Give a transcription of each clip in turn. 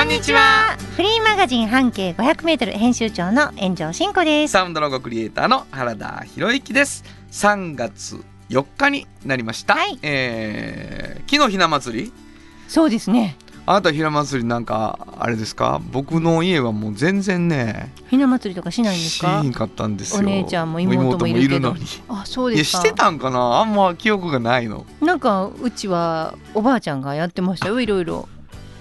こんにちは。フリーマガジン半径500メートル編集長の炎上真子です。サウンドロゴクリエイターの原田博之です。3月4日になりました、はい。えー昨日ひな祭り？そうですね。あなたひな祭りなんかあれですか？僕の家はもう全然ねひな祭りとかしないんですしかんかったんですよ。お姉ちゃんも妹もいるけど。妹のに。あそうですか。してたんかな？あんま記憶がないの。なんかうちはおばあちゃんがやってましたよいろいろ。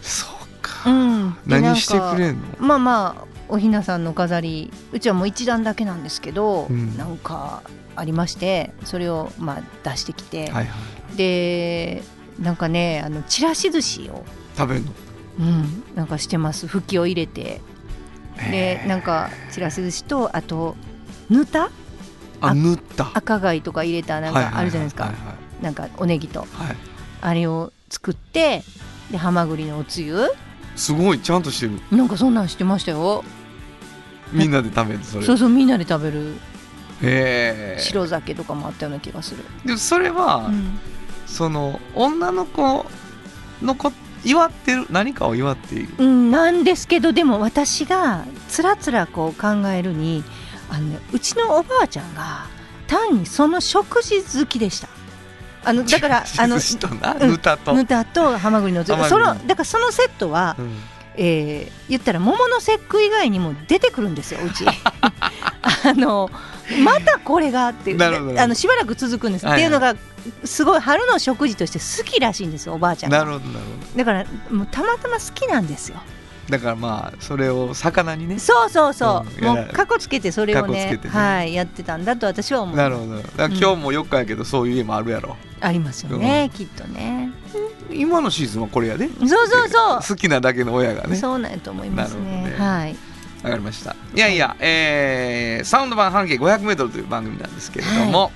そううか、ん。で何してくれなんんの？かまあまあおひなさんの飾りうちはもう一段だけなんですけど、うん。なんかありましてそれをまあ出してきて、はいはい。でなんかねあのちらし寿司を食べるの？うん、なんかしてます。ふきを入れて。でなんかちらし寿司とあとぬた？あ塗った。赤貝とか入れたなんかあるじゃないですか。なんかおネギと。はいはい。あれを作ってでハマグリのおつゆすごいちゃんとしてる。なんかそんなんしてましたよ。みんなで食べるそれ。そうそうみんなで食べる。へえ。白酒とかもあったような気がする、でそれは、うん。その女の子の子祝ってる何かを祝っている？うん、なんですけどでも私がつらつらこう考えるにあの、ね、うちのおばあちゃんが単にその食事好きでしたあのだからあのぬたと、ぬたとハマグリのそのだからそのセットは、うん。えー言ったら桃の節句以外にも出てくるんですようち。あのまたこれがってあのしばらく続くんです、はいはい。っていうのがすごい春の食事として好きらしいんですよおばあちゃんがなるほどなるほだからもうたまたま好きなんですよ。どだからまあそれを魚にね。そうそうそう、うん。もうかこつけてそれをねね。はいやってたんだと私は思う。なるほど。今日も4日やけどそういう家もあるやろありますよね、きっとね。今のシーズンはこれやで。そうそうそう。好きなだけの親がね。そうなんやと思いますね。ね。はい。わかりました。いやいや、えーサウンド版半径 500m という番組なんですけれども、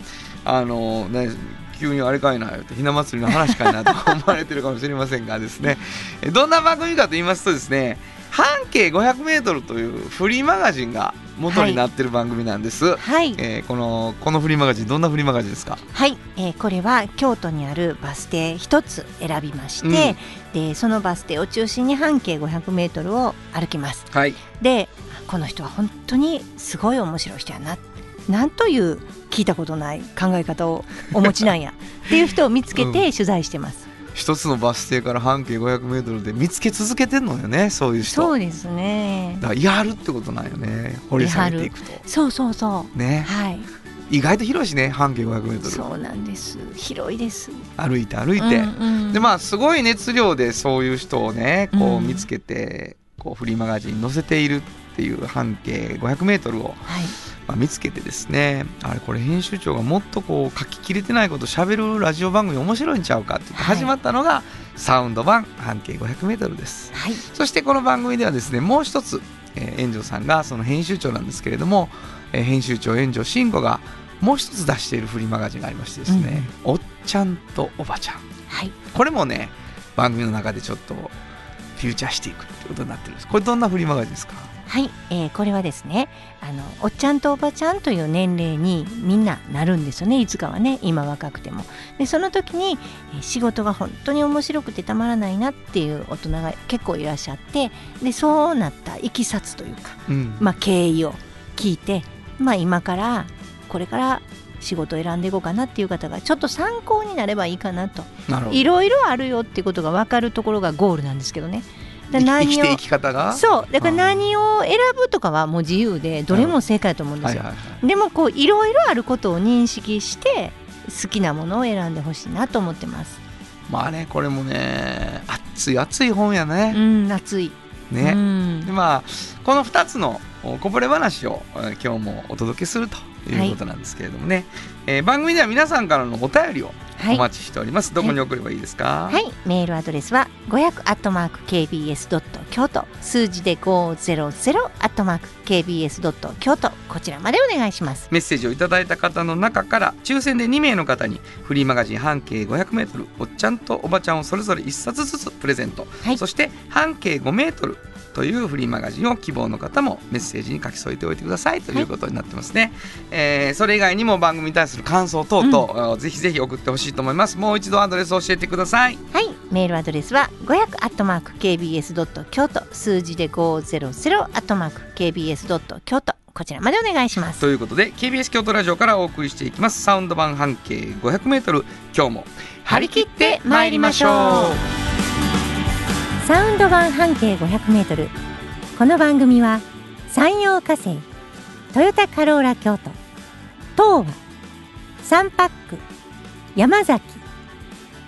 あのね急にあれかいなひな祭りの話かいなと思われてるかもしれませんがですね。えどんな番組かと言いますとですね半径 500m というフリーマガジンが元になってる番組なんです、はい。えーこのこのフリーマガジンどんなフリーマガジンですか？はい、えーこれは京都にあるバス停一つ選びまして、でそのバス停を中心に半径500メートルを歩きます。はい。でこの人は本当にすごい面白い人やな。なんという聞いたことない考え方をお持ちなんや。っていう人を見つけうん。て取材してます。一つのバス停から半径 500m で見つけ続けてんのよねそういう人。そうですね。だからやるってことなんよね掘り下げていくと。そうそうそう。ね。はい。意外と広いしね半径 500m そうなんです。広いです。歩いて歩いて、うんうん。でまあすごい熱量でそういう人をねこううん。見つけて、こうフリーマガジンに載せているっていう半径 500m を、はいまあ、見つけてですねあれこれ編集長がもっとこう書ききれてないこと喋るラジオ番組面白いんちゃうかって言ってはい。始まったのが、サウンド版半径 500m です。はい。そしてこの番組ではですねもう一つ、えー、さんがその編集長なんですけれども、えー編集長炎上慎吾がもう一つ出しているフリーマガジンがありましてですね、おっちゃんとおばちゃん。はい。これもね番組の中でちょっとフューチャーしていくってことになってるんです。これどんなフリーマガジンですか？はい、えーこれはですねあのおっちゃんとおばちゃんという年齢にみんななるんですよねいつかはね今若くても。でその時に、えー仕事が本当に面白くてたまらないなっていう大人が結構いらっしゃってでそうなったいきさつというか、うん。まあ、経緯を聞いて、まあ、今からこれから仕事を選んでいこうかなっていう方がちょっと参考になればいいかなと。いろいろあるよっていうことが分かるところがゴールなんですけどね。だから生きてを生き方が？そう。だから何を選ぶとかはもう自由でどれも正解だと思うんですよ、はいはいはい。でもこういろいろあることを認識して好きなものを選んでほしいなと思ってます。まあねこれもね熱い熱い本やうね、ん熱い、ね、うん。でまあこの2つのおこぼれ話をえー今日もお届けするということなんですけれどもね、えー番組では皆さんからのお便りをはいお待ちしております、どこに送ればいいですか、はい、メールアドレスは500アットマーク KBS ドット京都。数字で500アットマーク KBS ドット京都。こちらまでお願いします。メッセージをいただいた方の中から抽選で2名の方にフリーマガジン半径 500m おっちゃんとおばちゃんをそれぞれ1冊ずつプレゼント、はい。そして半径 5m というフリーマガジンを希望の方もメッセージに書き添えておいてくださいということになってますね、えーそれ以外にも番組に対する感想等々、ぜひぜひ送ってほしいと思います。もう一度アドレスを教えてください。はい。メールアドレスは500アットマーク KBS ドット京都数字で500アットマーク KBS ドット京都こちらまでお願いします。ということで KBS 京都ラジオからお送りしていきます。サウンド版半径 500m 今日も張り切って参りましょうサウンド版半径500メートル。この番組は山陽火星、トヨタカローラ京都、東和、サンパック、山崎、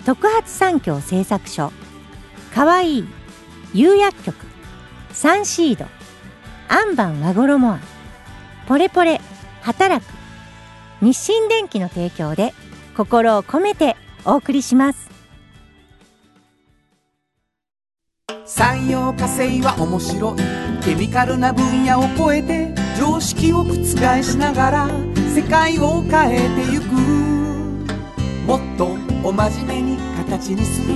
特発産業製作所、かわいい、釉薬局、サンシード、アンバン和衣ア、ポレポレ、働く、日清電機の提供で心を込めてお送りします。産業化成は面白い。ケミカルな分野を超えて常識を覆しながら世界を変えてゆくもっとお真面目に形にする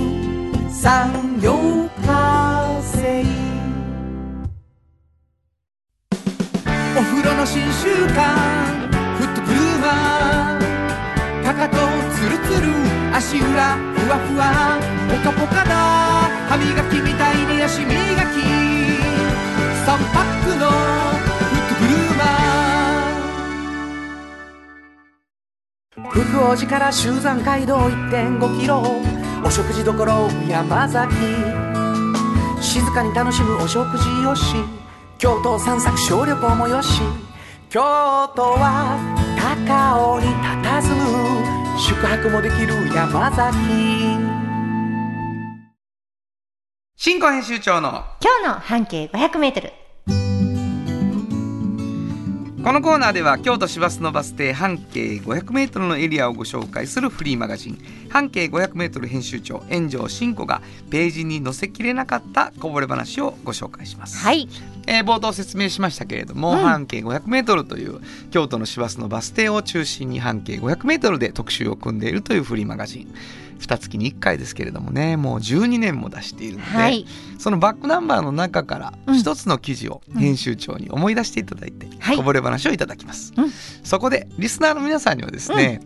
産業化成お風呂の新習慣。フットグルーマーかかとツルツル。足裏。ふわふわ。ポカポカだ。歯磨きみたいに足磨き。3パックのフットグルーマー。福王寺から集山街道1.5キロ。お食事処山崎。静かに楽しむお食事よし。京都散策小旅行もよし。京都は高尾に佇む。宿泊もできる山崎。新語編集長の今日の半径500メートル。このコーナーでは京都市バスのバス停半径 500m のエリアをご紹介するフリーマガジン半径 500m 編集長炎上真子がページに載せきれなかったこぼれ話をご紹介します、はい。えー冒頭説明しましたけれども、うん半径 500m という京都の市バスのバス停を中心に半径 500m で特集を組んでいるというフリーマガジン2月に1回ですけれどもねもう12年も出しているので、はい。そのバックナンバーの中からうん。一つの記事を編集長に思い出していただいて、はい。こぼれ話をいただきます、うん。そこでリスナーの皆さんにはですね、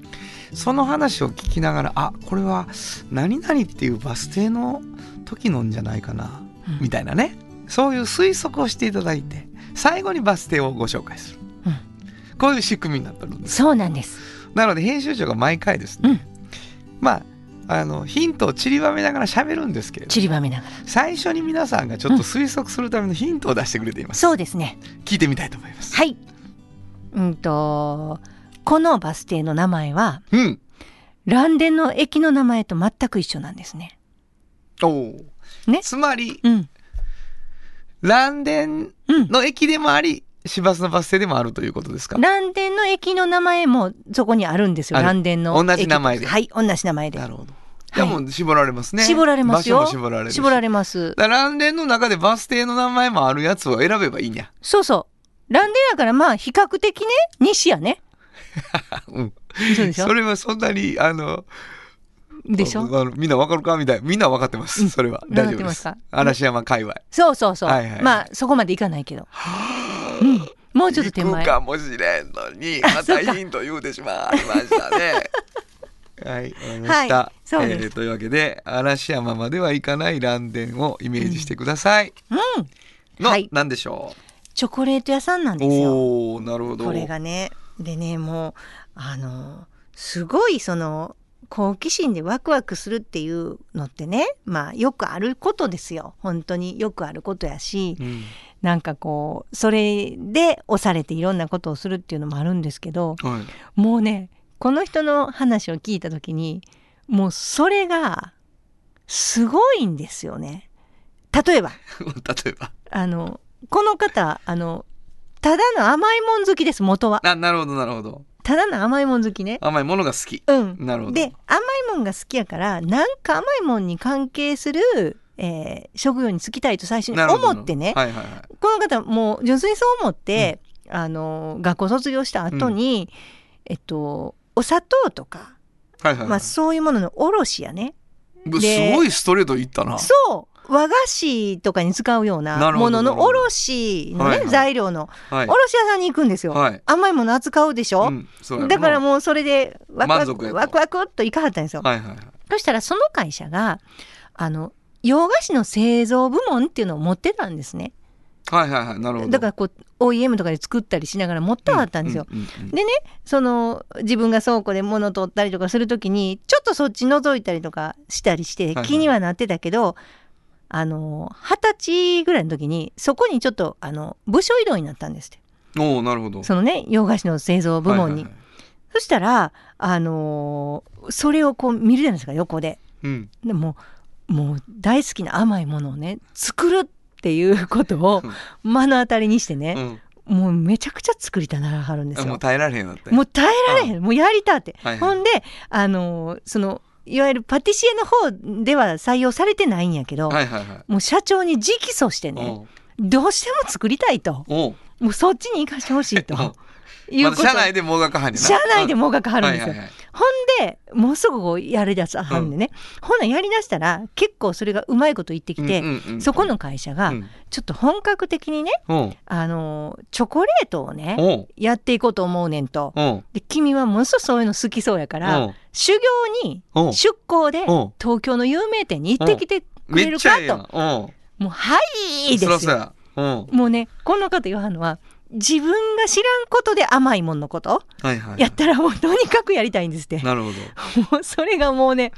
その話を聞きながらあこれは何々っていうバス停の時のんじゃないかな、うん。みたいなね。そういう推測をしていただいて最後にバス停をご紹介する、うん。こういう仕組みになってるんです。そうなんです。なので編集長が毎回ですね、うん。まああのヒントを散りばめながら喋るんですけれど散りばめながら。最初に皆さんがちょっと推測するためのヒントを出してくれています、そうですね。聞いてみたいと思いますはい。うんと、このバス停の名前は、うん蘭電の駅の名前と全く一緒なんですね。おお、ねつまりうん。蘭電うん。の駅でもあり市バスのバス停でもあるということですか？蘭電の駅の名前もそこにあるんですよ。蘭電の駅。同じ名前ではい、同じ名前でな。るほどい。やもう絞られますね、絞られますよ。絞られ絞られます。だから蘭電の中でバス停の名前もあるやつを選べばいいんや。そうそう。蘭電やからまあ比較的ね、西やね。うん。そうでしょ？それはそんなにあのでしょ？みんなわかるか？みたいみんなわかってます、それは。大丈夫です。すか？嵐山界隈。そうそうそう。はいはいはい。まあそこまでいかないけど。うん。もうちょっと手前。かもしれんのにまたヒント言うてしまいましたね。はい、わかりました。はいそうですえーというわけで嵐山までは行かない蘭電をイメージしてください。うん。の、はいなんでしょチョコレート屋さんなんう。ですよ。おお、なるほど。これがねでねもうあのすごいその好奇心でワクワクするっていうのってねまあよくあることですよ本当によくあることやしうん。なんかこうそれで押されていろんなことをするっていうのもあるんですけどはい。もうねこの人の話を聞いた時にもうそれがすごいんですよね。例えば 例えば。あのこの方あのただの甘いもん好きです元は。あ、なるほど、なるほど。ただの甘いもん好きね。甘いものが好き。うん。なるほど。で甘いもんが好きやからなんか甘いもんに関係するえー職業に就きたいと最初に思ってね、はいはいはいこの方もう純粋にそう思って、あの学校卒業した後に、えっとお砂糖とか、はいはいはい。まあ、そういうものの卸やね。すごいストレートいったな。そう和菓子とかに使うようなものの卸のね、はいはい。材料のはい。卸屋さんに行くんですよ、はい。甘いもの扱うでしょ、うんだからもうそれでワクワクワクワクっといかはったんですよ、はいはいはい。そしたらその会社があの洋菓子の製造部門っていうのを持ってたんですね。はいはいはいなるほど。だからこう OEM とかで作ったりしながら持ってはったんですよ、でねその自分が倉庫で物取ったりとかするときにちょっとそっち覗いたりとかしたりしてはい気にはなってたけど、あの二十歳ぐらいの時にそこにちょっとあの部署移動になったんですって。おおなるほど。そのね洋菓子の製造部門に、はいはいはい。そしたらあのーそれをこう見るじゃないですか横で。うん。でもうもう大好きな甘いものをね作るっていうことを目の当たりにしてね、うん。もうめちゃくちゃ作りたならはるんですよ。あもう。耐えられへんなってもう耐えられへん、もうやりたって、はいはい。ほんであのーそのいわゆるパティシエの方では採用されてないんやけど、はいはいはい。もう社長に直訴してねどうしても作りたいと。もうそっちに行かしてほしいとう。んいうこと、まだ社内でもがかはんねんな。社内でもがかはるんですよ。はいはいはいほんでもうすぐこうやりだすはんでね、ほんならやりだしたら結構それがうまいこと言ってきて、うんうんうんそこの会社がうん。ちょっと本格的にねおうあのーチョコレートをねやっていこうと思うねんと。で君はものすごいそういうの好きそうやから修行に出向で東京の有名店に行ってきてくれるかと。もうはいですよ。もうねこの方言わはんのは自分が知らんことで甘いもんのこと？はいはいやったらもうとにかくやりたいんですって。なるほど。もうそれがもうね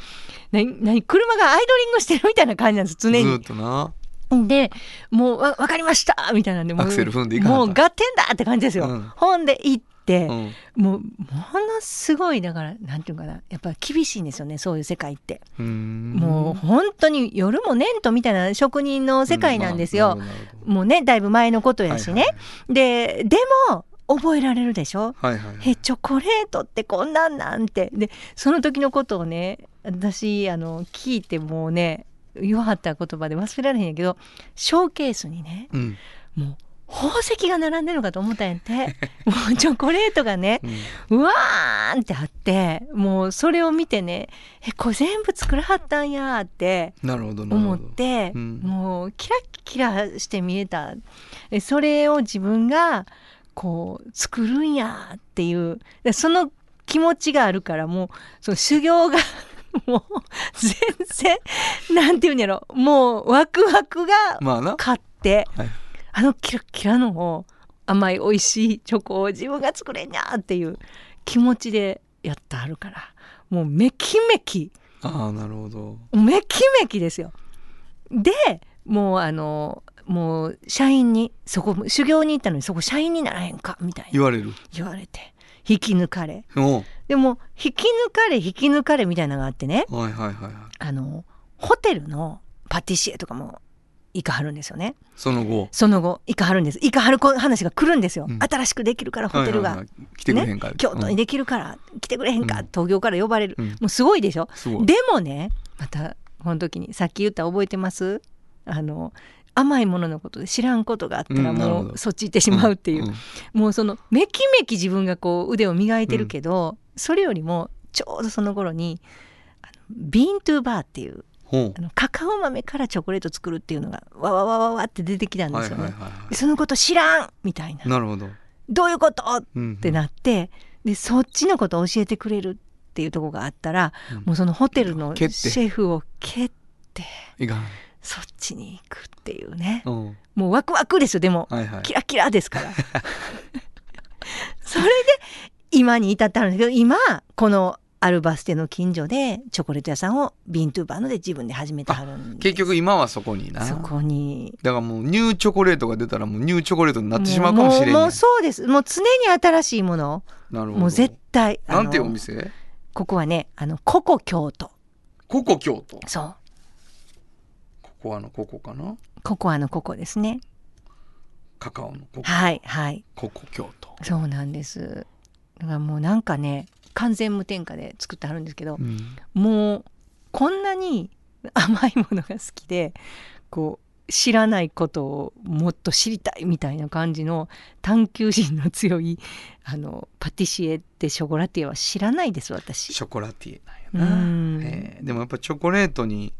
な何車がアイドリングしてるみたいな感じなんです常ずーっに。となでもうわ分かりましたみたいなんでもうアクセル踏んでいかなもう合点だって感じですよ。うん。ほんで行って、うん。もうものすごいだからなんていうかなやっぱ厳しいんですよねそういう世界って。もう本当に夜も粘土みたいな職人の世界なんですよ。うまあもうねだいぶ前のことやしね。ででも覚えられるでしょ？はいはいはい。えチョコレートってこんなんなんて。でその時のことをね私あの聞いてもうね言わはった言葉で忘れられへんやけどショーケースにねうん。もう宝石が並んでるのかと思ったんやって。もうチョコレートがねうん。うわーんってあってもうそれを見てねえこれ全部作らはったんやってなるほどなる思って、うん。もうキラッキラして見えた。でそれを自分がこう作るんやっていう。でその気持ちがあるからもうその修行が もう全然なんていうんやろ。もうワクワクが勝って、はいあのキラッキラのを甘い美味しいチョコを自分が作れんやっていう気持ちでやってはるからもうめきめき。ああなるほど。めきめきですよ。でもうあのもう社員にそこ修行に行ったのにそこ社員にならへんかみたいな。言われる。言われて引き抜かれ。でも引き抜かれ引き抜かれみたいなのがあってね。はいはいはいはい。あのホテルのパティシエとかも行かはるんですよね。その後？その後行かはるんです。行かはる話が来るんですよ、うん。新しくできるからホテルが、来てくれへんか京都にできるから来てくれへんか、うん。東京から呼ばれる、うん。もうすごいでしょ？でもねまたこの時にさっき言った覚えてます？あの甘いもののことで知らんことがあったらもうそっち行ってしまうっていう、んん。もうそのめきめき自分がこう腕を磨いてるけど、それよりもちょうどその頃にビーントゥーバーっていうほあのカカオ豆からチョコレート作るっていうのがわわわわわって出てきたんうですよね。はいはいはいはでそのこと知らんみたいな。いなるほど。どういうこと？っうんてなってでそっちのことを教えてくれるっていうところがあったら、うん。もうそのホテルのシェフを蹴ってそっちに行くっていうね。うん。もうワクワクですよ。でも、はいはい。キラキラですから。それで今に至ってあるんですけど今このアルバステの近所でチョコレート屋さんをビントゥーバーので自分で始めてはるんです。結局今はそこにな。そこに。だからもうニューチョコレートが出たらもうニューチョコレートになってしまうかもしれんねもうもうそうです。もう常に新しいもの。なるほど。もう絶対なんていうお店？ここはねあのココ京都。ココ京都。そう。ココアのココかな？ココアのココですね。カカオのココ。はいはい。ココ京都。そうなんですだからもうなんかね完全無添加で作ってあるんですけどうん。もうこんなに甘いものが好きでこう知らないことをもっと知りたいみたいな感じの探求心の強いあのパティシエってショコラティエは知らないです私。ショコラティエなんやな、うん。えーでもやっぱチョコレートに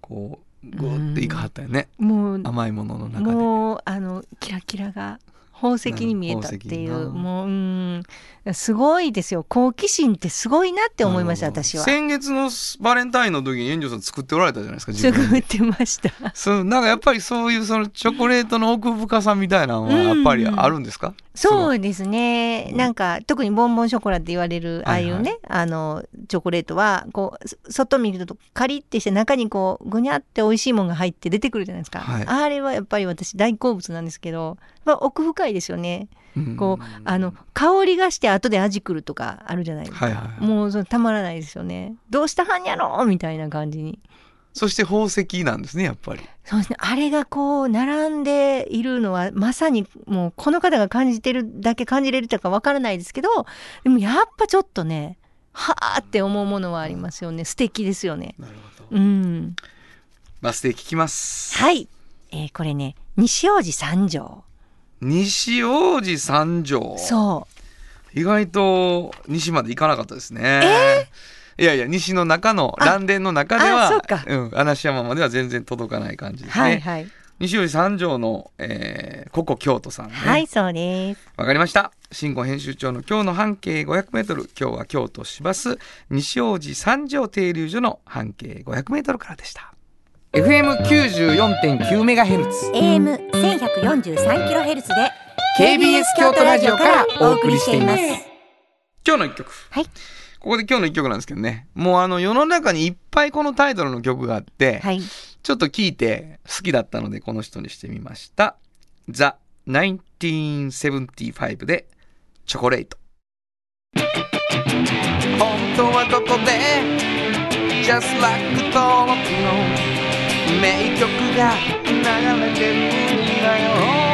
こうグーっていかはったよね、もう甘いものの中で。もうあのキラキラが宝石に見えたっていうもううんすごいですよ。好奇心ってすごいなって思いましたうん。私は。先月のバレンタインの時に炎上さん作っておられたじゃないですか自分で。すぐ売ってました。そうなんかやっぱりそういうそのチョコレートの奥深さみたいなのはやっぱりあるんですか、そうですね。なんか特にボンボンショコラって言われるああいうね、はいあのチョコレートはこうそ外見るとカリッてして中にこうぐにゃって美味しいものが入って出てくるじゃないですか。はい。あれはやっぱり私大好物なんですけど、まあ、奥深いですよね。うんこうあの香りがして後で味くるとかあるじゃないですか。はいはいはいもうそれたまらないですよね。どうしたはんやろみたいな感じに。そして宝石なんですねやっぱりそうですね。あれがこう並んでいるのはまさにもうこの方が感じてるだけ感じれるとかわからないですけど、でもやっぱちょっとね、はあって思うものはありますよね。素敵ですよね。なるほどうん。バス停聞きますはい。えーこれね、西王子三条。西王子三条そう。意外と西まで行かなかったですね。いやいや西の中のあ蘭殿の中ではあそうかうん、嵐山までは全然届かない感じですね。はいはい。西尾三条の、えー、ここ京都さんね。はい、そうです。わかりました。新語編集長の今日の半径500メートル。今日は京都市バス西王子三条停留所の半径500メートルからでした。FM94.9 メガヘルツ。AM 1143キロヘルツで KBS 京都ラジオからお送りしています。今日の一曲。はい。ここで今日の一曲なんですけどね。もうあの世の中にいっぱいこのタイトルの曲があって、はい。ちょっと聞いて好きだったのでこの人にしてみました。ザ・1975でチョコレート。本当はどこで Just like 登録の名曲が流れてるんだよ。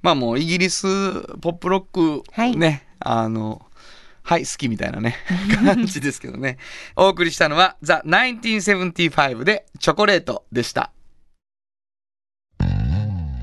まあもうイギリスポップロックはい。ね、あのはい好きみたいなね感じですけどね。お送りしたのは「ザ・1975」で「チョコレート」でした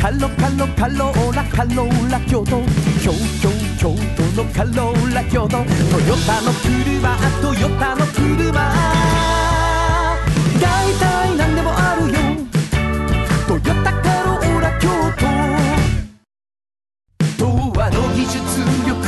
カロカロカローラカローラ京都京京京都のカローラ京都。トヨタの車トヨタの車。大体何でもあるよ。トヨタカローラ京都。童話の技術力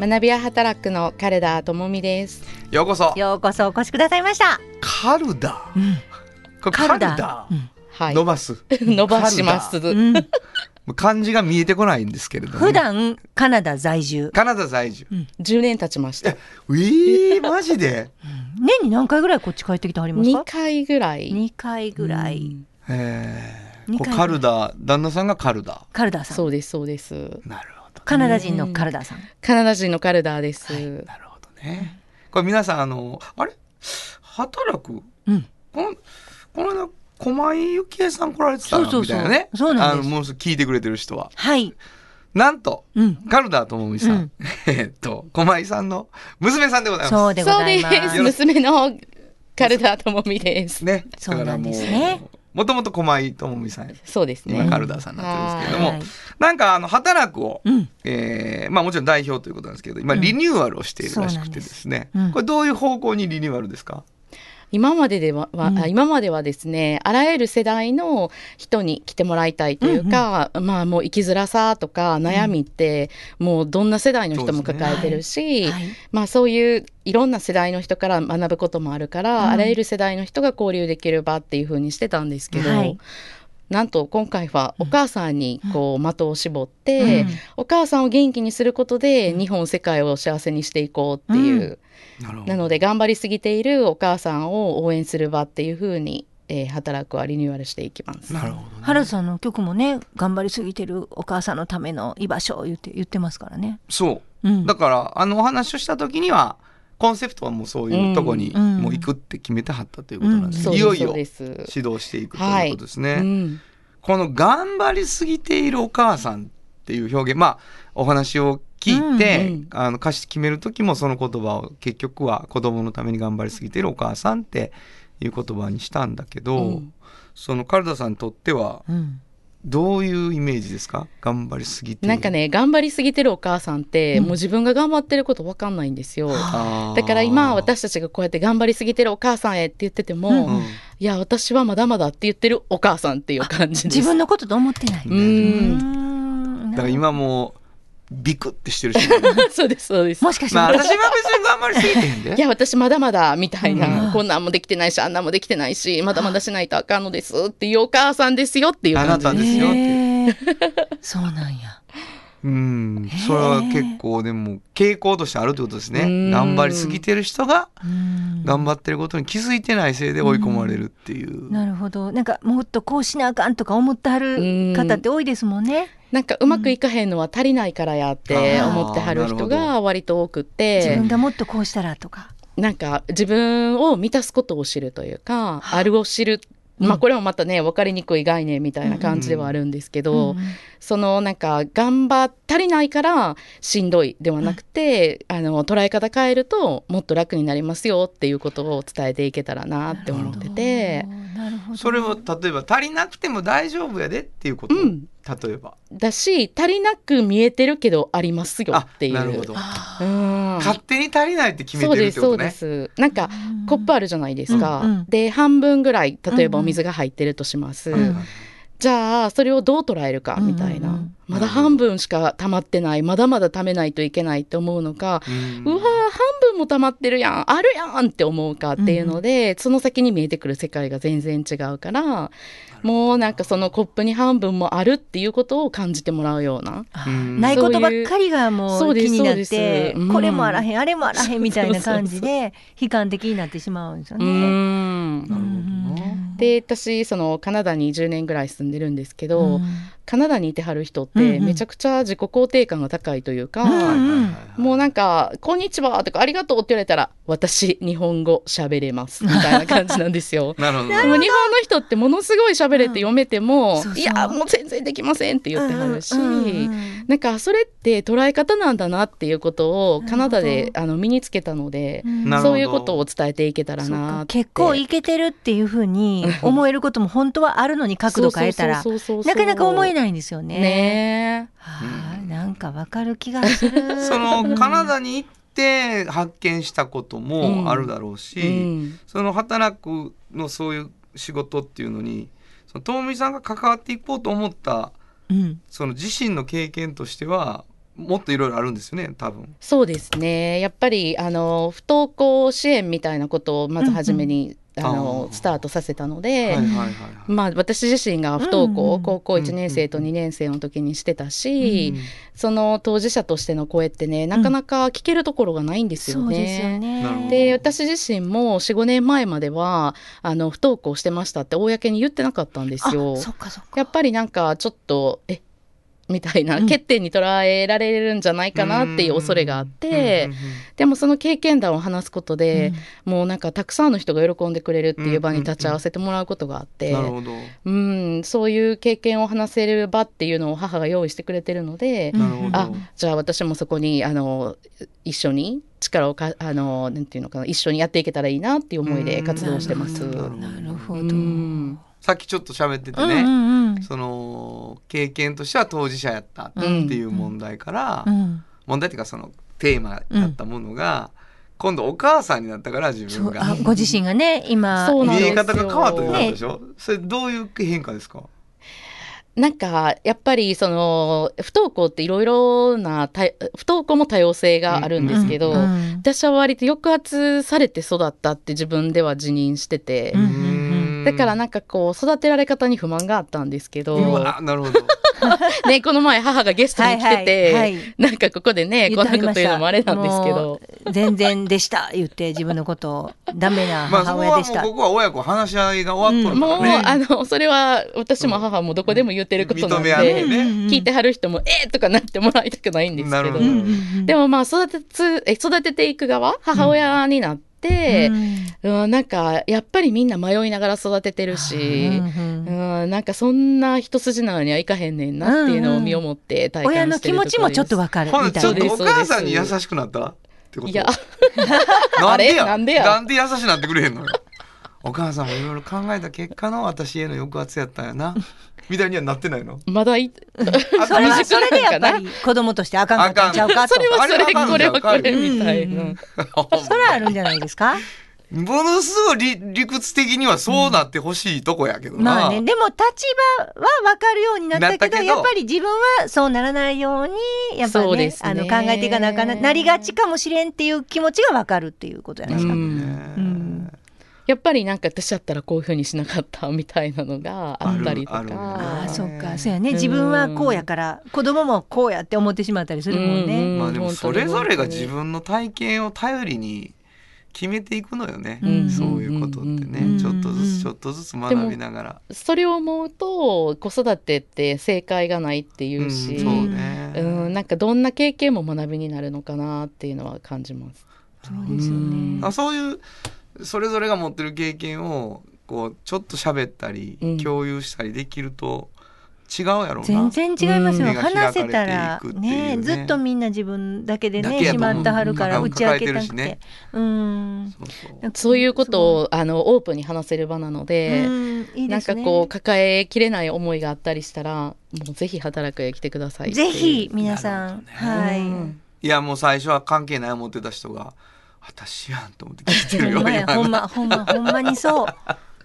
学びや働くのカレダともみです。ようこそ。ようこそお越しくださいました、カルダ。うん、これカルダ。はい。伸ばす。伸ばします。うん。うん漢字が見えてこないんですけれども、普段カナダ在住。カナダ在住。10年経ちました。えー、マジで？年に何回ぐらいこっち帰ってきてはりますか？2回ぐらい。2回ぐらい、うん。えカルダ旦那さんがカルダ。カルダーさん。そうです、そうです。なるほどカナダ人のカルダーさん、カナダ人のカルダです。なるほどね。これ皆さんあのあれ？働く？うん。このこの間駒井ゆきえさん来られてたそうそうそう。みたいなね。そうなんです。あのもう聞いてくれてる人は。はい、なんとうん、カルダともみさん、うん。えーっと駒井さんの娘さんでございます。そうでございます。娘のカルダともみです。ね。そうなんですねもともと駒井智美さん。やそうですね。今カルダさんになってるんですけれども、はい。なんかあの働くを、うん。えーまあもちろん代表ということなんですけど今うん。リニューアルをしているらしくてですね、これどういう方向にリニューアルですか？今まででは、はうん。あ今まではですねあらゆる世代の人に来てもらいたいというか、まあもう生きづらさとか悩みって、もうどんな世代の人も抱えてるし、はい。まあそういういろんな世代の人から学ぶこともあるから、うん。あらゆる世代の人が交流できる場っていう風にしてたんですけど、はい。なんと今回はお母さんにこう的を絞って、うん。お母さんを元気にすることで日本世界を幸せにしていこうっていう、なので頑張りすぎているお母さんを応援する場っていう風に、えー働くはリニューアルしていきます。なるほど、ね、原田さんの曲もね頑張りすぎてるお母さんのための居場所を言って言ってますからね。そう。うん。だからあのお話をした時にはコンセプトはもうそういうとこにうんもう行くって決めてはったということなんです、そうですいよいよ指導していくということですね、うん。この頑張りすぎているお母さんっていう表現まあお話を聞いて、うんうんあの歌詞決める時もその言葉を結局は子供のために頑張りすぎているお母さんっていう言葉にしたんだけど、うんそのカルダさんにとってはうんどういうイメージですか？頑張りすぎてなんかね頑張りすぎてるお母さんって、うんもう自分が頑張ってること分かんないんですよ。だから今私たちがこうやって頑張りすぎてるお母さんへって言ってても、うんうんいや私はまだまだって言ってるお母さんっていう感じです。自分のことと思ってない。ううんんだから今もうビクってしてるし、そうですそうです。もしかして、まあ私は別に頑張りすぎてへんで。いや私まだまだみたいな、うん。こんなんもできてないしあんなんもできてないしまだまだしないとあかんのですっていうお母さんですよっていうあな感じです。たですよって。そうなんや。うん。それは結構でも傾向としてあるということですね。うん。頑張りすぎてる人がうん。頑張ってることに気づいてないせいで追い込まれるっていう、なるほど。なんかもっとこうしなあかんとか思ってはる方って多いですもんね。なんかうまくいかへんのは足りないからやって思ってはる人が割と多く自て。分がもっとこうしたらとか。なんか自分を満たすことを知るというかあ。るを知る。まあこれもまたね分かりにくい概念みたいな感じではあるんですけど、うんそのなんか頑張っ足りないからしんどいではなくて、あの捉え方変えるともっと楽になりますよっていうことを伝えていけたらなって思ってて。なるほど。それを例えば足りなくても大丈夫やでっていうこと、うん。例えば。だし足りなく見えてるけどありますよあっていう。なるほど。うん。勝手に足りないって決めそうてるってことね。ですそうです。なんかコップあるじゃないですか、うんうん。で半分ぐらい例えばお水が入ってるとします、うんじゃあそれをどう捉えるかみたいな、うんうんうんまだ半分しか溜まってないまだまだ溜めないといけないって思うのか、うん。うわも溜まってるやん。あるやんって思うかっていうので、その先に見えてくる世界が全然違うからもうなんかそのコップに半分もあるっていうことを感じてもらうような。あうん。ないことばっかりがもそう気になってうん。これもあらへんあれもあらへんみたいな感じで悲観的になってしまうんですようね。で私そのカナダに10年ぐらい住んでるんですけど、うんカナダにいてはる人っうんうん。てめちゃくちゃ自己肯定感が高いというか、うんはいはいはいはい。もうなんか「こんにちは」とか「ありがとう」って言われたら「私日本語喋れます」みたいな感じなんですよ。なるほど。でも日本の人ってものすごい喋れて読めても「そうそう。いやもう全然できません」って言ってはるし、うんうんうん。なんかそれって捉え方なんだなっていうことをカナダであの身につけたので、そういうことを伝えていけたらなって。か結構いけてるっていうふうに思えることも本当はあるのに角度変えたら。そうそうそうそうなかなか思えいないんですよね。ねはあなんかわかる気がする。そのカナダに行って発見したこともあるだろうし、え、うんその働くのそういう仕事っていうのにその遠見さんが関わっていこうと思ったうんその自身の経験としてはもっといろいろあるんですよね多分。そうですねやっぱりあの不登校支援みたいなことをまず初めに、あのスタートさせたので。まあ、私自身が不登校高校1年生と2年生の時にしてたし、その当事者としての声ってねなかなか聞けるところがないんですよね。で私自身も45年前まではあの不登校してましたって公に言ってなかったんですよあ。そっかそっか。やっぱりなんかちょっとえみたいなうん。欠点に捉えられるんじゃないかなっていう恐れがあって、でもその経験談を話すことで、もうなんかたくさんの人が喜んでくれるっていう場に立ち会わせてもらうことがあって、そういう経験を話せる場っていうのを母が用意してくれてるので。あじゃあ私もそこにあの一緒に力をかあのなんていうのかな一緒にやっていけたらいいなっていう思いで活動してます。なるほど。んさっきちょっと喋っててうんね、うんうん。その経験としては当事者やったっていう問題から、うん。問題っていうかそのテーマだったものが、今度お母さんになったから自分が。ご自身がね今。見え方が変わったでしょ、それどういう変化ですか？なんかやっぱりその不登校っていろいろなた不登校も多様性があるんですけど、うん私は割と抑圧されて育ったって自分では自認してて、うんうんだからなんかこう育てられ方に不満があったんですけど、うわなるほど。ね、この前母がゲストに来てて、はいはいはい。なんかここでね、こんなこと言うのもあれなんですけもど、う全然でした言って自分のこと。をダメなまあそこ母親でした、はもうここは親子話し合いが終わっとるかもう、らね、あの、それは私も母もどこでも言ってることなん認め合ってで、ね、聞いてはる人も、えー、とかなってもらいたくないんですけど。なるほ、ど。うんうんうんでもまあ育てつ、え育てていく側、母親になって、うん。なんかやっぱりみんな迷いながら育ててるし、うんうんうん、なんかそんな一筋縄にはいかへんねんなっていうのを身をもって体親の気感してるところです。持ちもちょっとわかるみたいなちょっとお母さんに優しくなったってこと？いや、なんでや？なんでや？なんで優しくなってくれへんのよお母さんもいろいろ考えた結果の私への抑圧やったんやな。みたいにはなってないの？まだい、あそれはそれでやっぱり子供としてあかんかったんちゃうかと。それはそれ、あれはこれはこれうん。みたいうん。うん。な。それはあるんじゃないですか？ものすごい理理屈的にはそうなってほしいとこやけどな、まあねでも立場は分かるようになったけどなったけど。やっぱり自分はそうならないようにやっぱねそうですね。あの考えていかなあかんななりがちかもしれんっていう気持ちが分かるっていうことじゃないですか。ううんんやっぱりなんか私だったらこういうふうにしなかったみたいなのがあったりとあるあるあ。そっかそうやね。自分はこうやから子供もこうやって思ってしまったりするもんね。うんまあでもそれぞれが自分の体験を頼りに決めていくのよね、うんそういうことってね、うんちょっとずつちょっとずつ学びながら、それを思うと子育てって正解がないっていうし、うんそうね、うんなんかどんな経験も学びになるのかなっていうのは感じます。そうですよね。あそういうそれぞれが持ってる経験をこうちょっと喋ったり、うん。共有したりできると違うやろうな。全然違いますよ、うん話せたらねねずっとみんな自分だけでねしまってはるからうん。打ち明けたくて、ね。うん。そういうことをあのオープンに話せる場なので、うん。いいなんかこう抱えきれない思いがあったりしたらもうぜひ働くへ来てくださいぜひ皆さん、はい、うん。いやもう最初は関係ない思ってた人が私やんと思って聞いてるよ ほんまほんまほんまほんまにそう。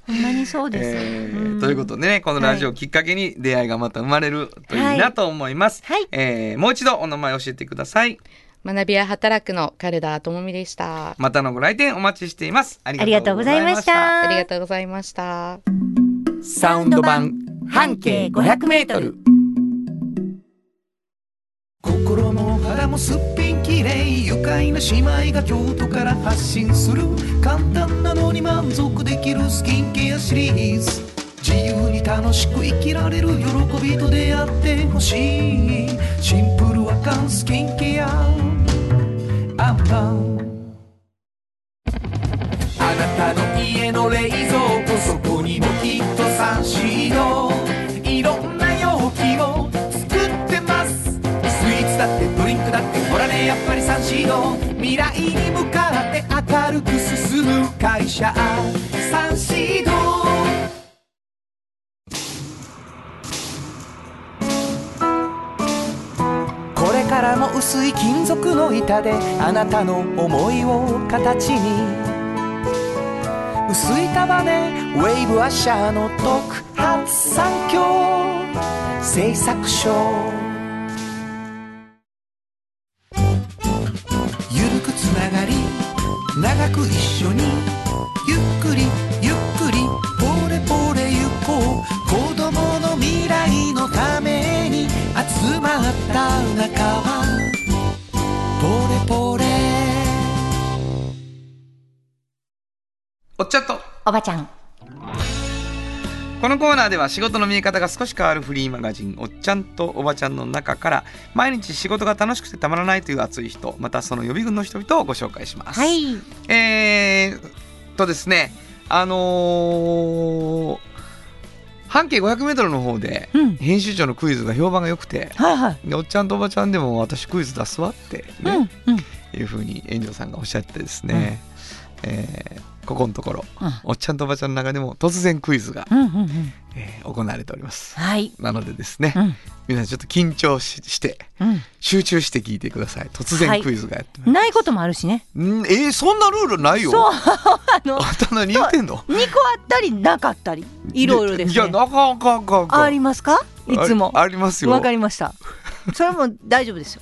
ほんまにそうです、えーうん。ということでねこのラジオをきっかけに出会いがまた生まれるといいなと思います、はい。えーもう一度お名前教えてください。学びや働くのカルダ智美でした。またのご来店お待ちしています。ありありがとうございました。ありがとうございました。サウンド版半径500メートル心も肌もすっぴんきれい愉快な姉妹が京都から発信する簡単なのに満足できるスキンケアシリーズ。自由に楽しく生きられる喜びと出会ってほしい。シンプルアカンスキンケア。アンパンあなたの家の冷蔵庫そこにもきっとサンシード。ねやっぱりサンシード未来に向かって明るく進む会社。サンシードこれからも薄い金属の板であなたの思いを形に。薄い束ねウェーブアッシャーの特発産業製作所長く一緒に。ゆっくりゆっくりポレポレ行こう。子供の未来のために集まった仲間。ポレポレ。おっちゃんと。おばちゃんここのコーナーでは仕事の見え方が少し変わるフリーマガジン「おっちゃんとおばちゃん」の中から毎日仕事が楽しくてたまらないという熱い人またその予備軍の人々をご紹介します。はい。えー、とですねあのー半径 500m の方でうん。編集長のクイズが評判が良くてはいはい。でおっちゃんとおばちゃんでも私クイズ出すわってね、うんうん。いうふうに園長さんがおっしゃってですね、えーここのところうん。おっちゃんとおばちゃんの中でも突然クイズが、うんうんうん。えー行われております。はい。なのでですね、うん。皆さんちょっと緊張ししてうん。集中して聞いてください。突はい。然クイズがやってまいりないこともあるしね。えーそんなルールないよ。そう。あのあんた何言ってんの？2個あったりなかったりいろいろですいやねなかなかなかありますか？いつも。あありますよ。わかりました。それも大丈夫ですよ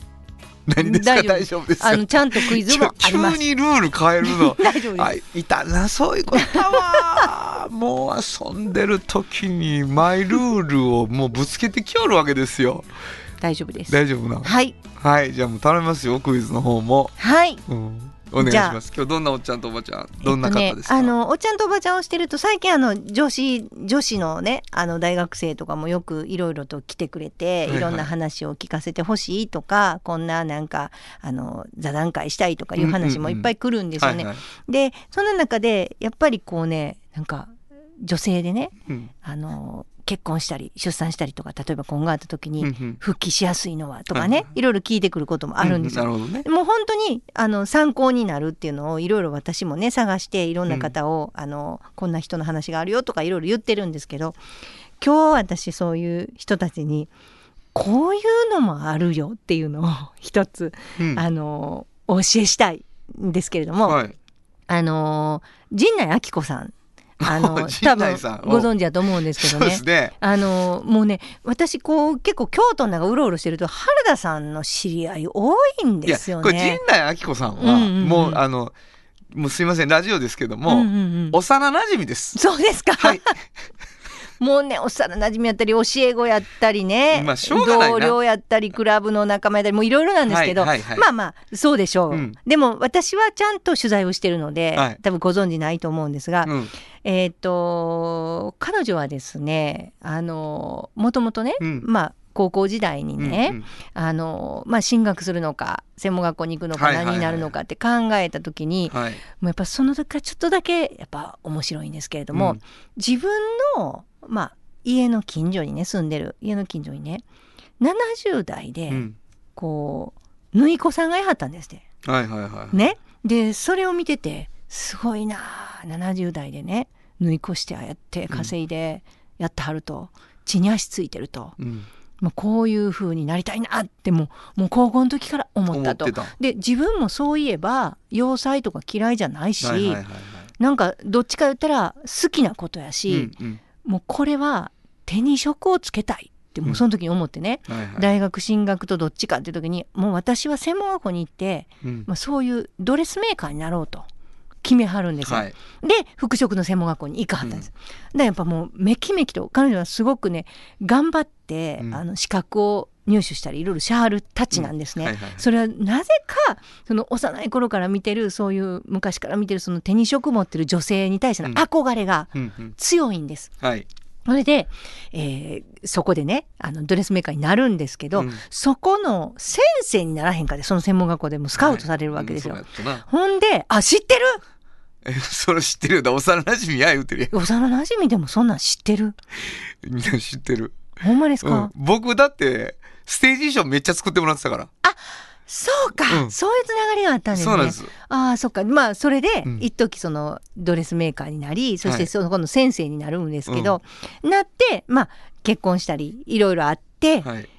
何ですか？大大丈夫ですあのちゃんとクイズもあります。急にルール変えるの。大丈夫です。あいたなそういうことだわもう遊んでる時にマイルールをもうぶつけてきよるわけです。よ 大丈夫です。大丈夫な。はい。はい。じゃあもう頼みますよクイズの方も、はい。うん、お願いします。今日どんなおっちゃんとおばちゃんどんな方ですか、えっとね、あのおっちゃんとおばちゃんをしてると最近あの女子女子のねあの大学生とかもよくいろいろと来てくれて、いはい。いろんな話を聞かせてほしいとかこんななんかあの座談会したいとかいう話もいっぱい来るんですよね。でその中でやっぱりこうねなんか女性でねうん。あの結婚したり出産したりとか例えば今後あった時にうんうん。復帰しやすいのはとかはいね、いろいろ聞いてくることもあるんですよ。うなるほどね。もう本当にあの参考になるっていうのをいろいろ私もね探していろんな方を、あのこんな人の話があるよとかいろいろ言ってるんですけど今日私そういう人たちにこういうのもあるよっていうのを 一つ、うん。あのお教えしたいんですけれども、はい。あの陣内明子さん あの陣多分内さん。ご存知だと思うんですけそどねね。あのもうね私こう結構京都の中うろうろしてると原田さんの知り合い多いんですよこれ陣ね。内明子さんは、うんうんうん。もうあのもうすいませんラジオですけども、うんうんうん。幼馴染です。そうですか、はい もうね幼馴染やったり教え子やったりね、まあ同僚やったりクラブの仲間やったりもういろいろなんですけど、はいはいはい。まあまあそうでしょう、うん。でも私はちゃんと取材をしてるので、はい。多分ご存知ないと思うんですが、うん。えっ、と彼女はですねあのもともとね、うん。まあ高校時代にね、うんうん。あのまあ、進学するのか専門学校に行くのかはいはいはい。何になるのかって考えた時に、はい。もうやっぱその時からちょっとだけやっぱ面白いんですけれども、うん。自分の、まあ、家の近所にね住んでる家の近所にね70代でうん。こう縫い子さんがいはったんですって。はいはいはいね、でそれを見ててすごいなあ70代でね縫い子してああやって稼いでやってはると、地に足ついてると。うん。もうこういう風になりたいなってもうもう高校の時から思ったと。で自分もそういえば洋裁とか嫌いじゃないし、はなんかどっちか言ったら好きなことやし、うんうんもうこれは手に職をつけたいってもうその時に思ってね、はいはい。大学進学とどっちかっていう時にもう私は専門学校に行って、うん。まあ、そういうドレスメーカーになろうと決めはるんですよ。はい。で服飾の専門学校に行かはったんです。でやっぱもうめきめきと彼女はすごくね頑張って、うん。あの資格を入手したりいろいろしはるたちなんですね。はいはいはい。それはなぜかその幼い頃から見てるそういう昔から見てるその手に職持ってる女性に対しての憧れがうんうん。強いんです。はい。それで、えーそこでねあのドレスメーカーになるんですけど、うん。そこの先生にならへんかでその専門学校でもスカウトされるわけですよ。はいほんであ知ってる？えそれ知ってるよ。だ幼馴染や言うてるや幼馴染でもそんなん知ってる？ん みんな知ってる、ほんまですか、うん、僕だってステージ衣装めっちゃ作ってもらってたから。そうか、うん。そういうつながりがあったんですね。そああそっか。まあそれでうん。一時そのドレスメーカーになり、そしはい。てそこの先生になるんですけど、なってまあ結婚したりいろいろあって、はい。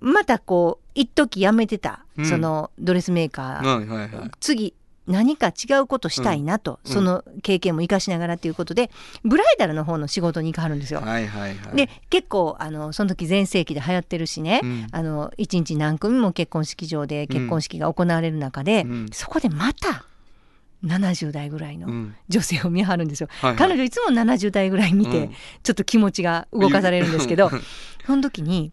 またこう一時辞めてた、うん。そのドレスメーカー、はいはいはい。次何か違うことしたいなと、うん。その経験も生かしながらということでブライダルの方の仕事に行かはるんですよ。はいはいはい。で結構あのその時全盛期で流行ってるしね、うん。あの一日何組も結婚式場で結婚式が行われる中で、うん。そこでまた70代ぐらいのうん。女性を見張るんですよ。はいはい。彼女いつも70代ぐらい見て、うん。ちょっと気持ちが動かされるんですけどうん。その時に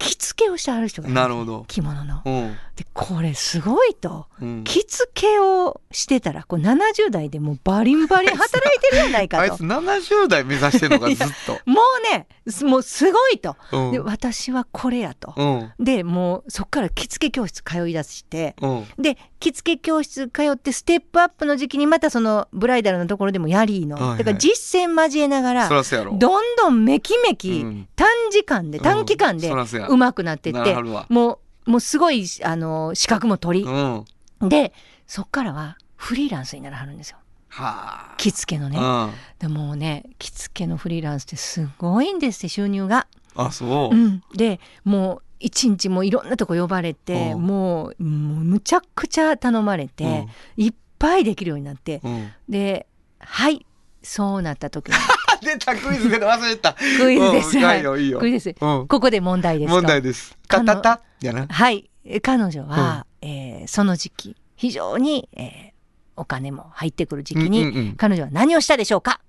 着付けをしてはる人がいるなるほど。着物の。うん。でこれすごいと。うん。着付けをしてたらこう70代でもうバリンバリン働いてるじゃないかと。あいつ70代目指してるのかずっもうねすもうすごいと、と。うん。で私はこれやと、うん。でもうそっから着付け教室通いだして。うん。で着付け教室通ってステップアップの時期にまたそのブライダルのところでもやりーの、はいはい。だから実践交えながら。どんどんめきめき、うん。短時間で短期間でうんそらそうや上手くなってって、もうもうすごいあの資格も取り、うん。でそっからはフリーランスにならはるんですよは着付けのね、あ。でもうね着付けのフリーランスってすごいんですって収入が。うん。あ、そうう。ん、でもう一日もいろんなとこ呼ばれて、うんもうもうむちゃくちゃ頼まれて、いっぱいできるようになってうん。うん。ではいそうなった時に 出たクイズで忘れた。クイズです。うんはいいクイズです。うん。ここで問題ですと。問題です。たたた？やな。はい。え彼女は、えーその時期、非常に、えーお金も入ってくる時期に、うんうんうん彼女は何をしたでしょうか？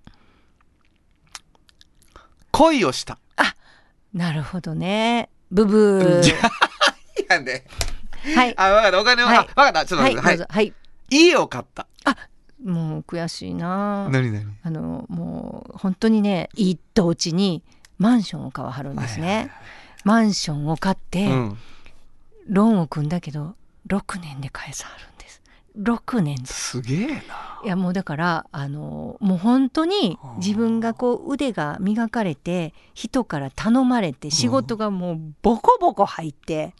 恋をした。なるほどね。ブブじー。ゃあね。はい。あ、わかった。お金を、はいあ、わかった。ちょっとはい、待って。はい。はい。家を買った。もう悔しいななになにあの、もう本当にね、一等地にマンションを買わはるんですね。マンションを買って、うん。ローンを組んだけど、6年で返さはるんです。6年ですげえな。いやもうだからあのもう本当に自分がこう腕が磨かれて人から頼まれて仕事がもうボコボコ入って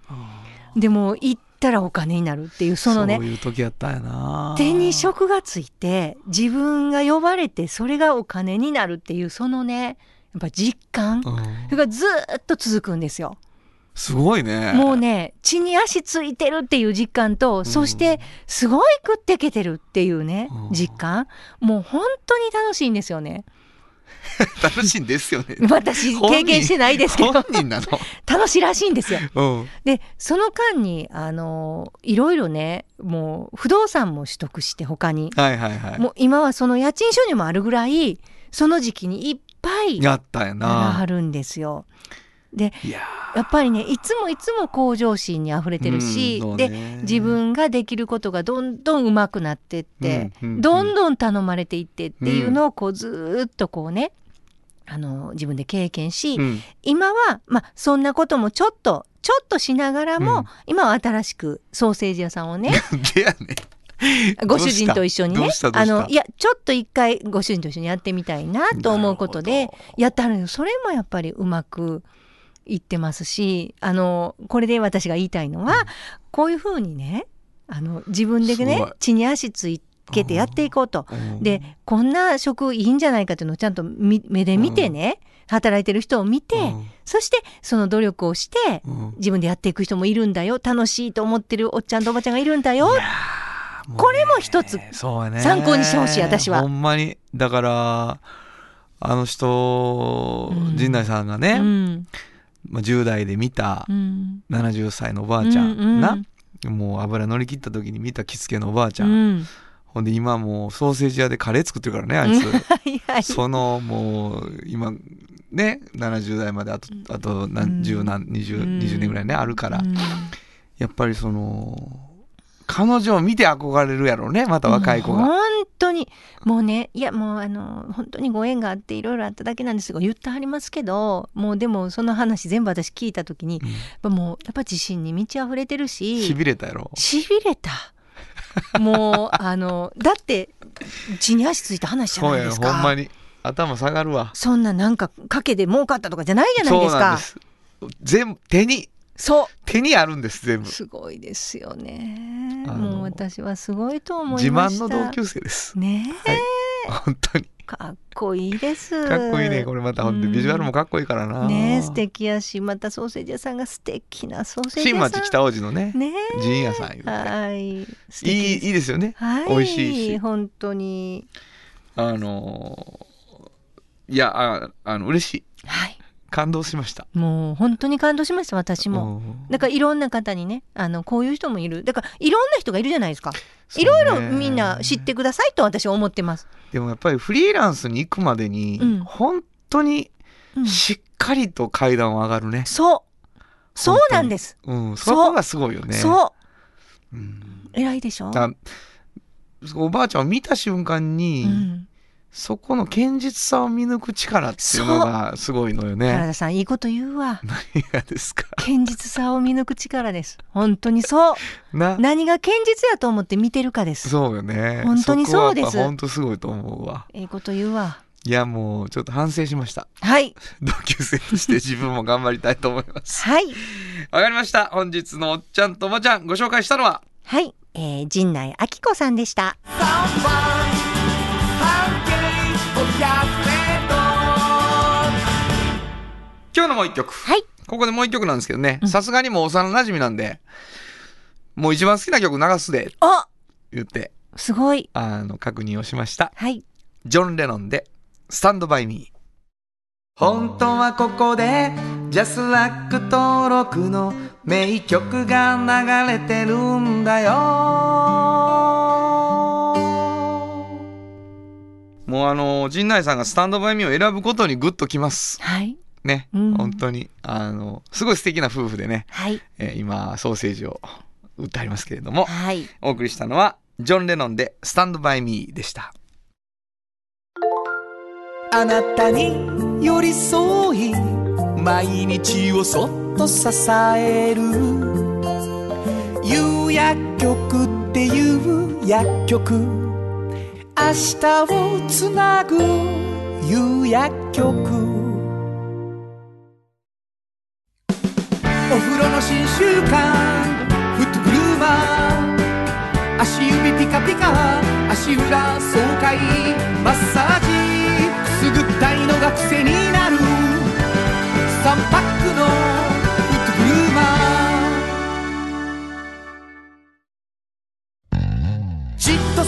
でもう行ったらお金になるっていうそのねそういう時やったんやな。手に職がついて自分が呼ばれてそれがお金になるっていうそのねやっぱ実感うんそれがずーっと続くんですよ。すごいね。もうね血に足ついてるっていう実感と、そしてすごい食ってけてるっていうね、うん実感もう本当に楽しいんですよね。楽しいんですよね。私経験してないですけど本人なの。楽しいらしいんですよ。うん。でその間にあのいろいろねもう不動産も取得して他に、はいはいはい。もう今はその家賃収入もあるぐらいその時期にいっぱいなやったんやな。るんですよ。でいややっぱりねいつもいつも向上心にあふれてるし、うんそうでね自分ができることがどんどん上手くなってって、うんうんうん。どんどん頼まれていってっていうのをこうずーっとこうねあの自分で経験し、うん。今は、まあ、そんなこともちょっとちょっとしながらも、うん。今は新しくソーセージ屋さんをね。ご主人と一緒にどねあのいやちょっと一回ご主人と一緒にやってみたいなと思うことでやってはるそれもやっぱりうまくいってますしあのこれで私が言いたいのは、こういうふうにねあの自分ですね地に足ついけてやっていこうと。うん。でこんな職いいんじゃないかっていうのをちゃんとみ目で見てね、働いてる人を見て、うん。そしてその努力をしてうん。自分でやっていく人もいるんだよ。楽しいと思ってるおっちゃんとおばちゃんがいるんだよ。これも一つ参考にしてほしい私は。ほんまに。だからあの人うん。陣内さんがね、うんまあ、10代で見たうん。70歳のおばあちゃん、うんうん。なもう油乗り切った時に見た着付けのおばあちゃん、うん。ほんで今もうソーセージ屋でカレー作ってるからねあいつ、そのもう今ね70代まであとあと何十何20うん。20年ぐらいねあるから、うん。やっぱりその彼女を見て憧れるやろうねまた若い子が。本当に。もうねいやもうあの本当にご縁があっていろいろあっただけなんですが言ってはりますけどもうでもその話全部私聞いた時に、うん。やっぱもうやっぱ自信に満ち溢れてるししびれたやろ。しびれた。もうあのだって地に足ついた話じゃないですか。ほんまに。頭下がるわ。そんななんか賭けで儲かったとかじゃないじゃないですか。そうなんです。全部手にそ手にあるんです全部。うすごいですよね。もう私はすごいと思い自ました。慢の同級生です。ねえ。はい。本当に。かっこいいです。かっこいいね。これまたほんでうん。ビジュアルもかっこいいからな。ねえ素敵やしまたソーセージ屋さんが素敵なソーセージ屋さん。新町北王子のねね陣屋さんはい。素いい敵いいですよね。はい。美味しいし。本当に。あのーいやああの嬉しい。はい感動しました。もう本当に感動しました私も、うん。だからいろんな方にねあのこういう人もいる。だからいろんな人がいるじゃないですか。いろいろみんな知ってくださいと私は思ってます、でもやっぱりフリーランスに行くまでに、うん。本当にうん。しっかりと階段を上がるね、そう。そうなんです、うん、そこがすごいよね。そう。うん。偉いでしょ、だおばあちゃんを見た瞬間に、うん、そこの堅実さを見抜く力っていうのがすごいのよね。原田さんいいこと言うわ。何がですか？堅実さを見抜く力です。本当にそう。な。何が堅実やと思って見てるかです。そうよね。本当にそうです。本当すごいと思うわ。いいこと言うわ。いやもうちょっと反省しました。はい。同級生として自分も頑張りたいと思います。はい。わかりました。本日のおっちゃんとおばちゃんご紹介したのは。はい、えー、陣内明子さんでした今日のもう一曲。はいここでもう一曲なんですけどねう。んさすがにもう幼馴染なんで、もう一番好きな曲流すでお言って、すごいあの、確認をしました。はいジョン・レノンで、スタンドバイミー。本当はここでジャスラック登録の名曲が流れてるんだよもうあの、陣内さんがスタンドバイミーを選ぶことにグッときます。はいね。うん本当に。あの、すごい素敵な夫婦でね、はいえー今、ソーセージを売ってありますけれども、はいお送りしたのは、ジョン・レノンで、スタンドバイミーでした。あなたに寄り添い毎日をそっと支える夕薬局っていう薬局明日をつなぐ夕薬局お風呂の新習慣。フットグルーマー足指ピカピカ。足裏爽快。マッサージ。くすぐったいのが癖になる。3パックの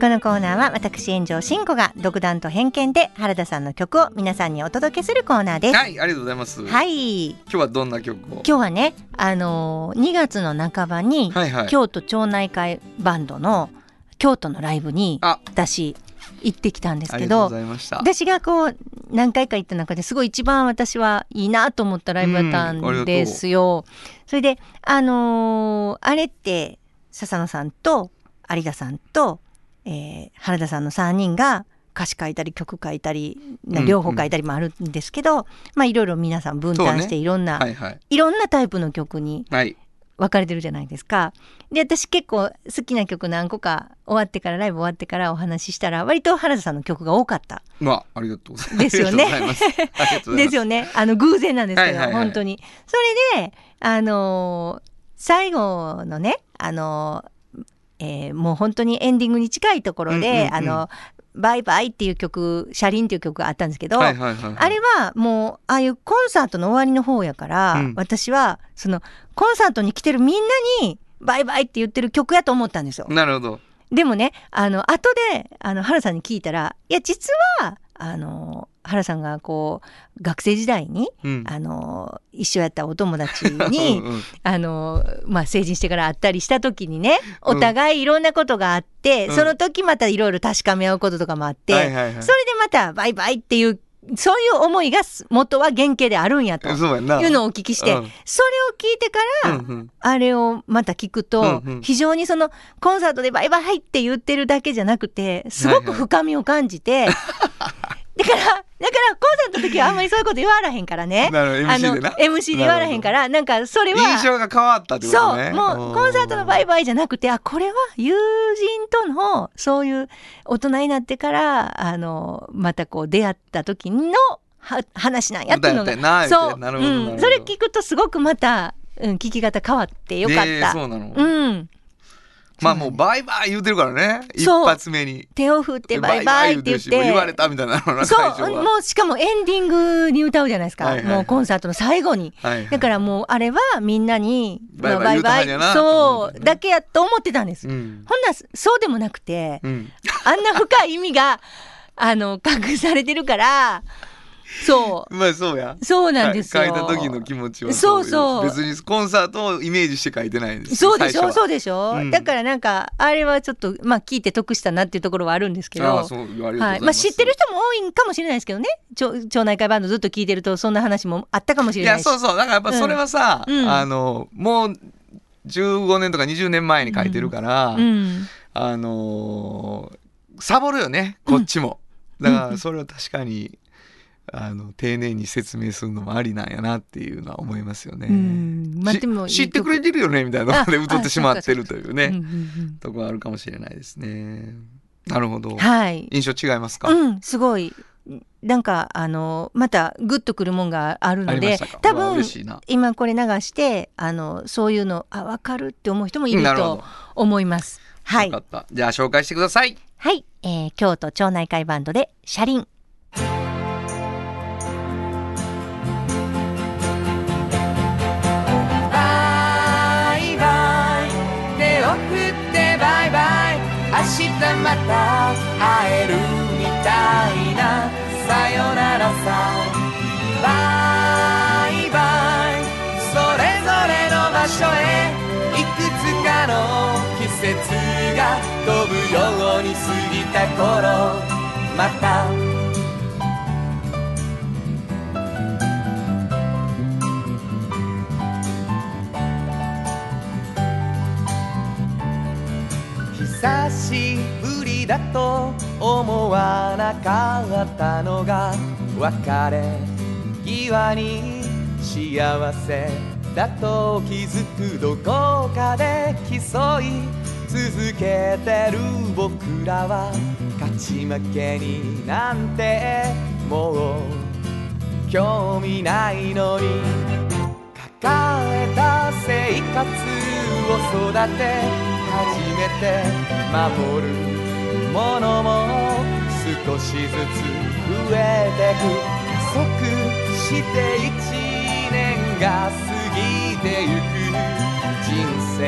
このコーナーは私炎上真子が独断と偏見で原田さんの曲を皆さんにお届けするコーナーです。はい、ありがとうございます。はい、今日はどんな曲を？今日はね、あのー2月の半ばに、はいはい。京都町内会バンドの京都のライブにあ私行ってきたんですけありがとうごどざいました。私がこう何回か行った中ですごい一番私はいいなと思ったライブだったんですよ。それであのーあれって笹野さんと有田さんと、えー原田さんの3人が歌詞書いたり曲書いたりうん両方書いたりもあるんですけど、まあいろいろ皆さん分担していろんな、はいはい。いろんなタイプの曲にはい。分かれてるじゃないですか。で私結構好きな曲何個か終わってからライブ終わってからお話ししたら割と原田さんの曲が多かったまあ、ありがとうございます。ですよね。ですよねあの偶然なんですけど、はいはいはい本当に。それであのー最後のねあのーえーもう本当にエンディングに近いところで、あのバイバイっていう曲、車輪っていう曲があったんですけど。あれはもう、ああいうコンサートの終わりの方やから、うん私は、その、コンサートに来てるみんなに、バイバイって言ってる曲やと思ったんですよ。なるほど。でもね、あの、後で、あの、原さんに聞いたら、いや、実は、あの、原さんがこう、学生時代に、うん。あの、一緒やったお友達 うにん、うん。あの、まあ、成人してから会ったりした時にね、お互いいろんなことがあって、うん。その時またいろいろ確かめ合うこととかもあって、はいはいはい。それでまたバイバイっていう、そういう思いが元は原型であるんやと。いうのをお聞きして、うん。それを聞いてから、あれをまた聞くと、非常にそのコンサートでバイバイって言ってるだけじゃなくて、すごく深みを感じて、だから、だからコンサートの時はあんまりそういうこと言わらへんからね。なるほど、あの MC でな。MC で言わらへんから、なんかそれは、印象が変わったってことね。そう、もうコンサートのバイバイじゃなくて、あ、これは友人との、そういう大人になってから、あの、またこう出会った時のは話なんやっていうのが、そう、うん、それ聞くとすごくまた、うん、聞き方変わってよかっえーた。そうなの。うん。まあもうバイバイ言うてるからね。一発目に。手を振ってバイバイって言って言われて。たみたいなそう、もうしかもエンディングに歌うじゃないですか。はいはいはいもうコンサートの最後に。はいはいだからもうあれはみんなに、バイバイそう、だけやと思ってたんです。うん。ほんならそうでもなくて、うん。あんな深い意味が、あの、隠されてるから、そまあそうや。うそうなんですよ。書いた時の気持ちはそうそう別にコンサートをイメージして書いてないんです。そうでしょ？そうでしょ、うん。だからなんかあれはちょっとまあ聞いて得したなっていうところはあるんですけど。ああそうありがとうございます、はい。まあ、知ってる人も多いんかもしれないですけどね。町町内会バンドずっと聞いてるとそんな話もあったかもしいれないし。やそうそう。だからやっぱそれはさ、うん。うん。あのもう15年とか20年前に書いてるから、うん。あのーサボるよねこっちも、だからそれは確かにあの丁寧に説明するのもありなんやなっていうのは思いますよね、うん。まあしでも知ってくれてるよねみたいな。ところであ歌ってしまってるというね、うんうんうんところあるかもしれないですね。なるほど、はい。印象違いますか、うんすごい。なんかあのまたグッとくるもんがあるあので多分今これ流してあのそういうのあ分かるって思う人もいると思います。はい。よかった。じゃあ紹介してください。はい、えー京都町内会バンドで車輪た会えるみたいな。さよならさ。バイバイ。それぞれの場所へ。いくつかの季節が飛ぶように過ぎた頃。また。久しぶり。だと思わなかったのが別れ際に幸せだと気づくどこかで競い続けてる僕らは勝ち負けになんてもう興味ないのに抱えた生活を育て初めて守る。ものも少しずつ増えてく加速して一年が過ぎてゆく人生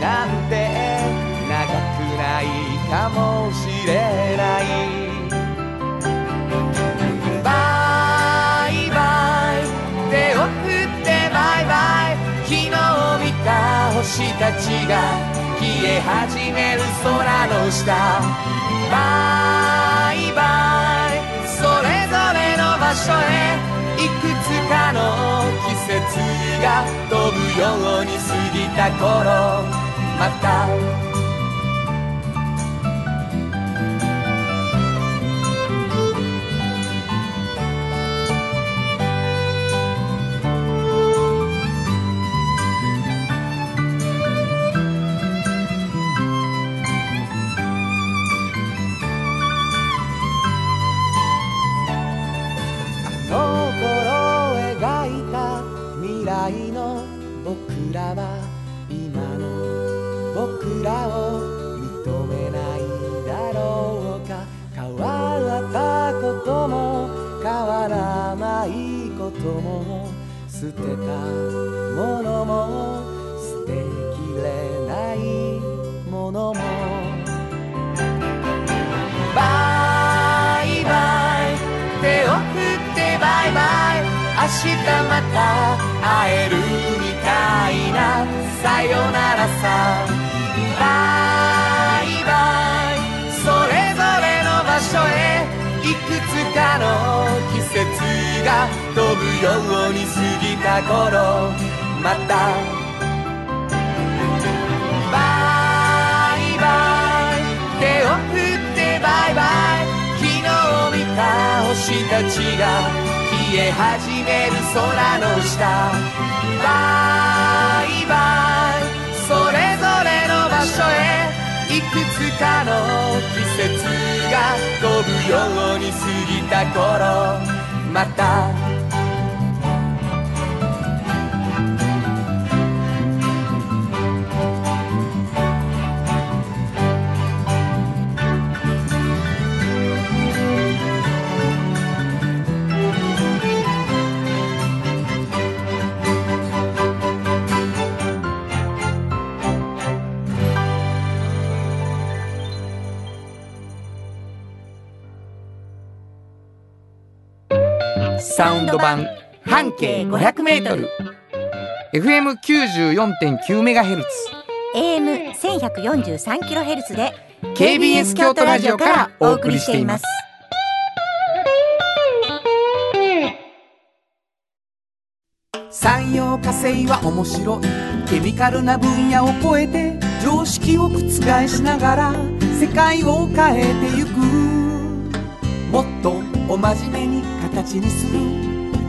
なんて長くないかもしれない。バイバイ。手を振ってバイバイ。昨日見た星たちがえ始める空の下。バイバイ。それぞれの場所へ。いくつかの季節が飛ぶように過ぎた頃。またぶように過ぎた頃またバイバイ手を振ってバイバイ昨日見た星たちが消え始める空の下。バイバイそれぞれの場所へいくつかの季節が飛ぶように過ぎた頃またサウンド版半径 500m FM94.9 メガヘルツ。AM 千百四十三キロヘルツで KBS 京都ラジオからお送りしています。産業化成は面白い。ケミカルな分野を超えて常識を覆しながら世界を変えてゆく。もっとお真面目に形にする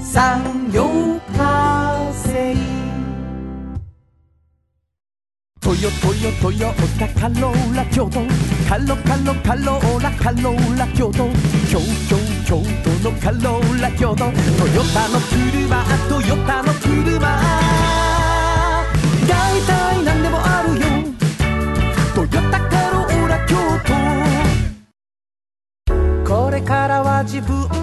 産業化成トヨトヨトヨタカローラ京都。カロカロカローラカローラ京都。京都京都のカローラ京都。トヨタの車トヨタの車大体何でもあるよトヨタカローラ京都。これからは自分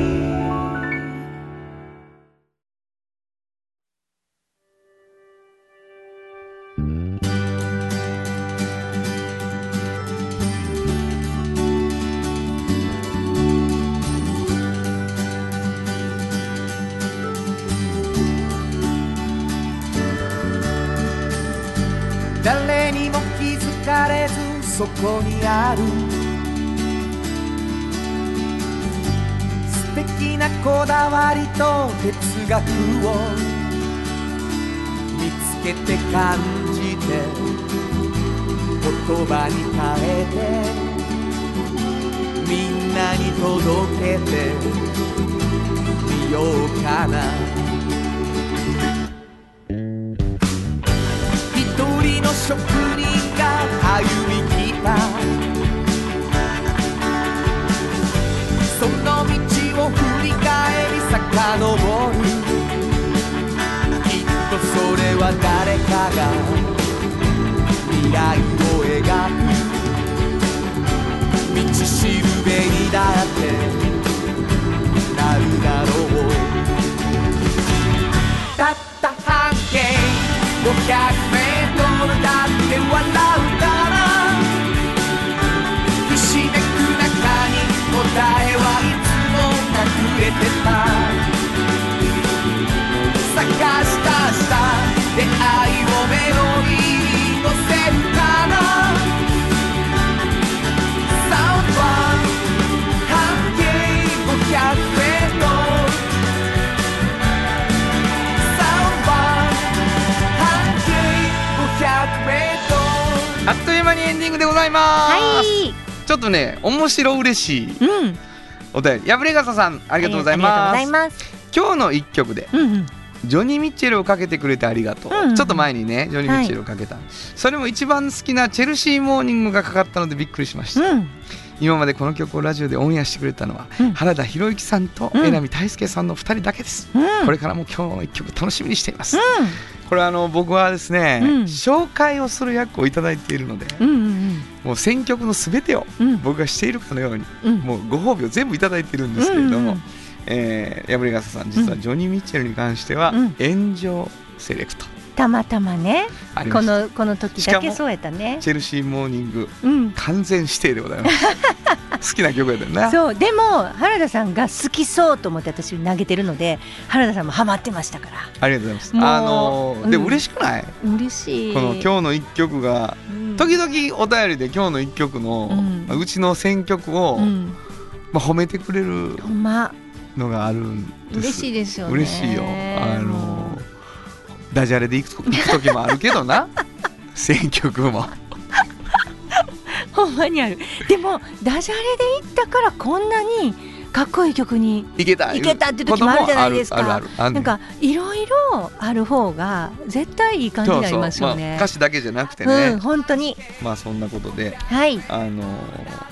ある。素敵なこだわりと哲学を見つけて感じて言葉に変えてみんなに届けてみようかな。一人の職が未来を描く。道しるべにだってなるだろう。たった半径500メートルだって笑うから。ひしめく中に答えはいつも隠れてた。出会いをメロディーに乗せるかなサウンドは半径500メートルサウンドは半径500メートルあっという間にエンディングでございます、はい。ちょっとね面白嬉しいうん。お便り。やぶれがささんありがとうございありますがとうございます。今日の一曲でうんうんジョニー・ミッチェルをかけてくれてありがとう、うんうんちょっと前にねジョニー・ミッチェルをかけた、それも一番好きなチェルシーモーニングがかかったのでびっくりしました、うん。今までこの曲をラジオでオンエアしてくれたのは、うん。原田博之さんとうん。榎並大輔さんの2人だけです、うん。これからも今日の一曲楽しみにしています、うこれあの僕はですね、うん。紹介をする役をいただいているので、んうんうん。もう選曲のすべてをうん。僕がしているかのように、うん。もうご褒美を全部いただいているんですけれども、うんうんえー、破れ傘さん実はジョニー・ミッチェルに関しては、うん。炎上セレクト。たまたまね。このこの時だけそうやったねチェルシーモーニングうん。完全指定でございます。好きな曲やったよな。そう。でも原田さんが好きそうと思って私投げてるので原田さんもハマってましたから。ありがとうございます。あのーでうん。嬉しくない、嬉しい。この今日の一曲がうん。時々お便りで今日の一曲の、うん。まあうちの選曲を、うん。まあ、褒めてくれるほんまのがあるんです。嬉しいですよね。嬉しいよ。あのダジャレで行く行く時もあるけどな。選曲も。ほんまにある。でもダジャレで言ったからこんなにかっこいい曲にいけたいけたって時もあるじゃないですか。あるあるなんかいろいろある方が絶対いい感じになりますよまあ、ね歌詞だけじゃなくてうねん、本当に。まあそんなことで。はい。あのー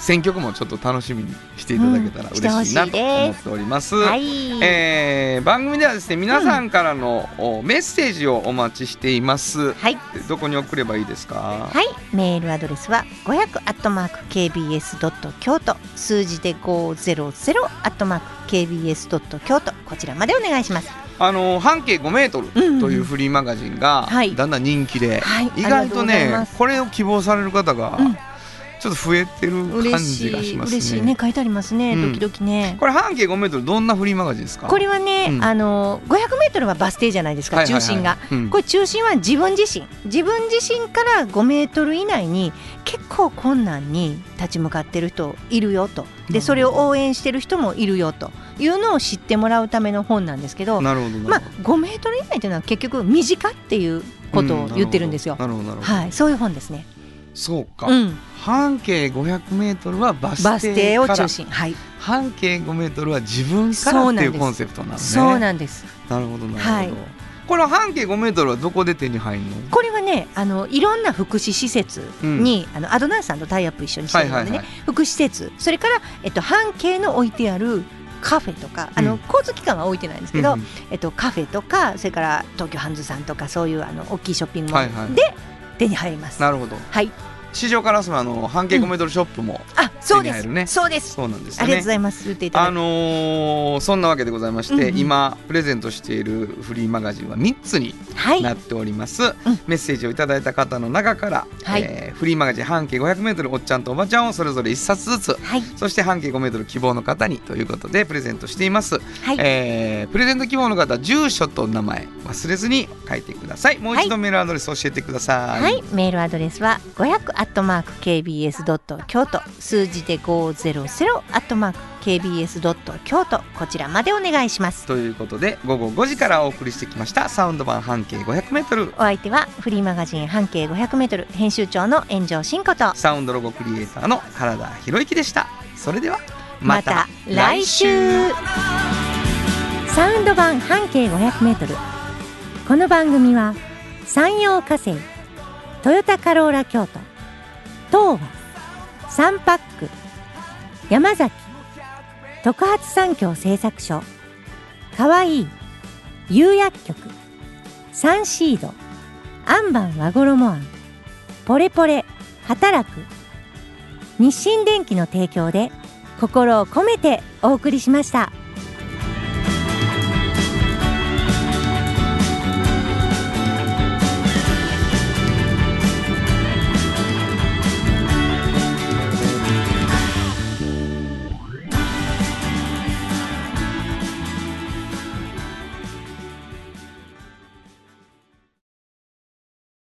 選曲もちょっと楽しみにしていただけたらうん嬉しいなと思っております。はい、えー番組ではですね皆さんからの、おメッセージをお待ちしています。はい。どこに送ればいいですか？はい、メールアドレスは500アットマーク kbs ドット京都。数字で500アットマーク kbs ドット京都。こちらまでお願いします。あの半径5メートルうんというフリーマガジンがはい。だんだん人気で、はい。意外とねこれを希望される方がうんちょっと増えてる感嬉しいじがしますね。嬉しいね書いてありますね、うんドキね。これ半径5メートルどんなフリーマガジンですか？これはね、うんあの500メートルはバス停じゃないですか、中心が。うんこれ中心は自分自身自分自身から5メートル以内に結構困難に立ち向かってる人いるよとでそれを応援してる人もいるよというのを知ってもらうための本なんですけど、なるほどなまあるほど。、5メートル以内というのは結局身近っていうことを言ってるんですよ。なるほどなるほど。はい、そういう本ですね。そうか。うん、半径500メートルはバスバス停を中心、はい、半径5メートルは自分からっていうコンセプトなのね。そうなんです。なるほどなるほど。はいこれは半径5メートルはどこで手に入るの？これはねあのいろんな福祉施設に、あのアドナースさんとタイアップ一緒にしてるのでね、はいはいはい福祉施設それから、えっと、半径の置いてあるカフェとかあの、うん交通機関は置いてないんですけど、うんえっと、カフェとかそれから東京ハンズさんとかそういうあの大きいショッピングモールはいはいで手に入ります。なるほど。はい、市場からするあの半径5メートルショップもあそうです、ねそうです。そうなんですね。りがとうございます。言っていあのーそんなわけでございまして、うんうん。今プレゼントしているフリーマガジンは3つにはい。なっております、メッセージをいただいた方の中から、はい。えーフリーマガジン半径 500m おっちゃんとおばちゃんをそれぞれ1冊ずつはい。そして半径 5m 希望の方にということでプレゼントしています、はい、えープレゼント希望の方住所と名前忘れずに書いてください。もう一度メールアドレス教えてください、はい、メールアドレスは500アットマーク KBS ドット京都。数字で500アットマーク KBS ドット京都こちらまでお願いします。ということで午後5時からお送りしてきましたサウンド版半径 500m お相手はフリーマガジン半径500メートル編集長の炎上真子と。サウンドロゴクリエイターの原田博之でした。それではまた来週。サウンド版半径500メートル。この番組は山陽火星トヨタカローラ京都東和3パック。山崎。特発産業製作所。かわい。い釉薬局。サンシード。アンバン和衣あんポレポレ。働く。日清電機の提供で心を込めてお送りしました。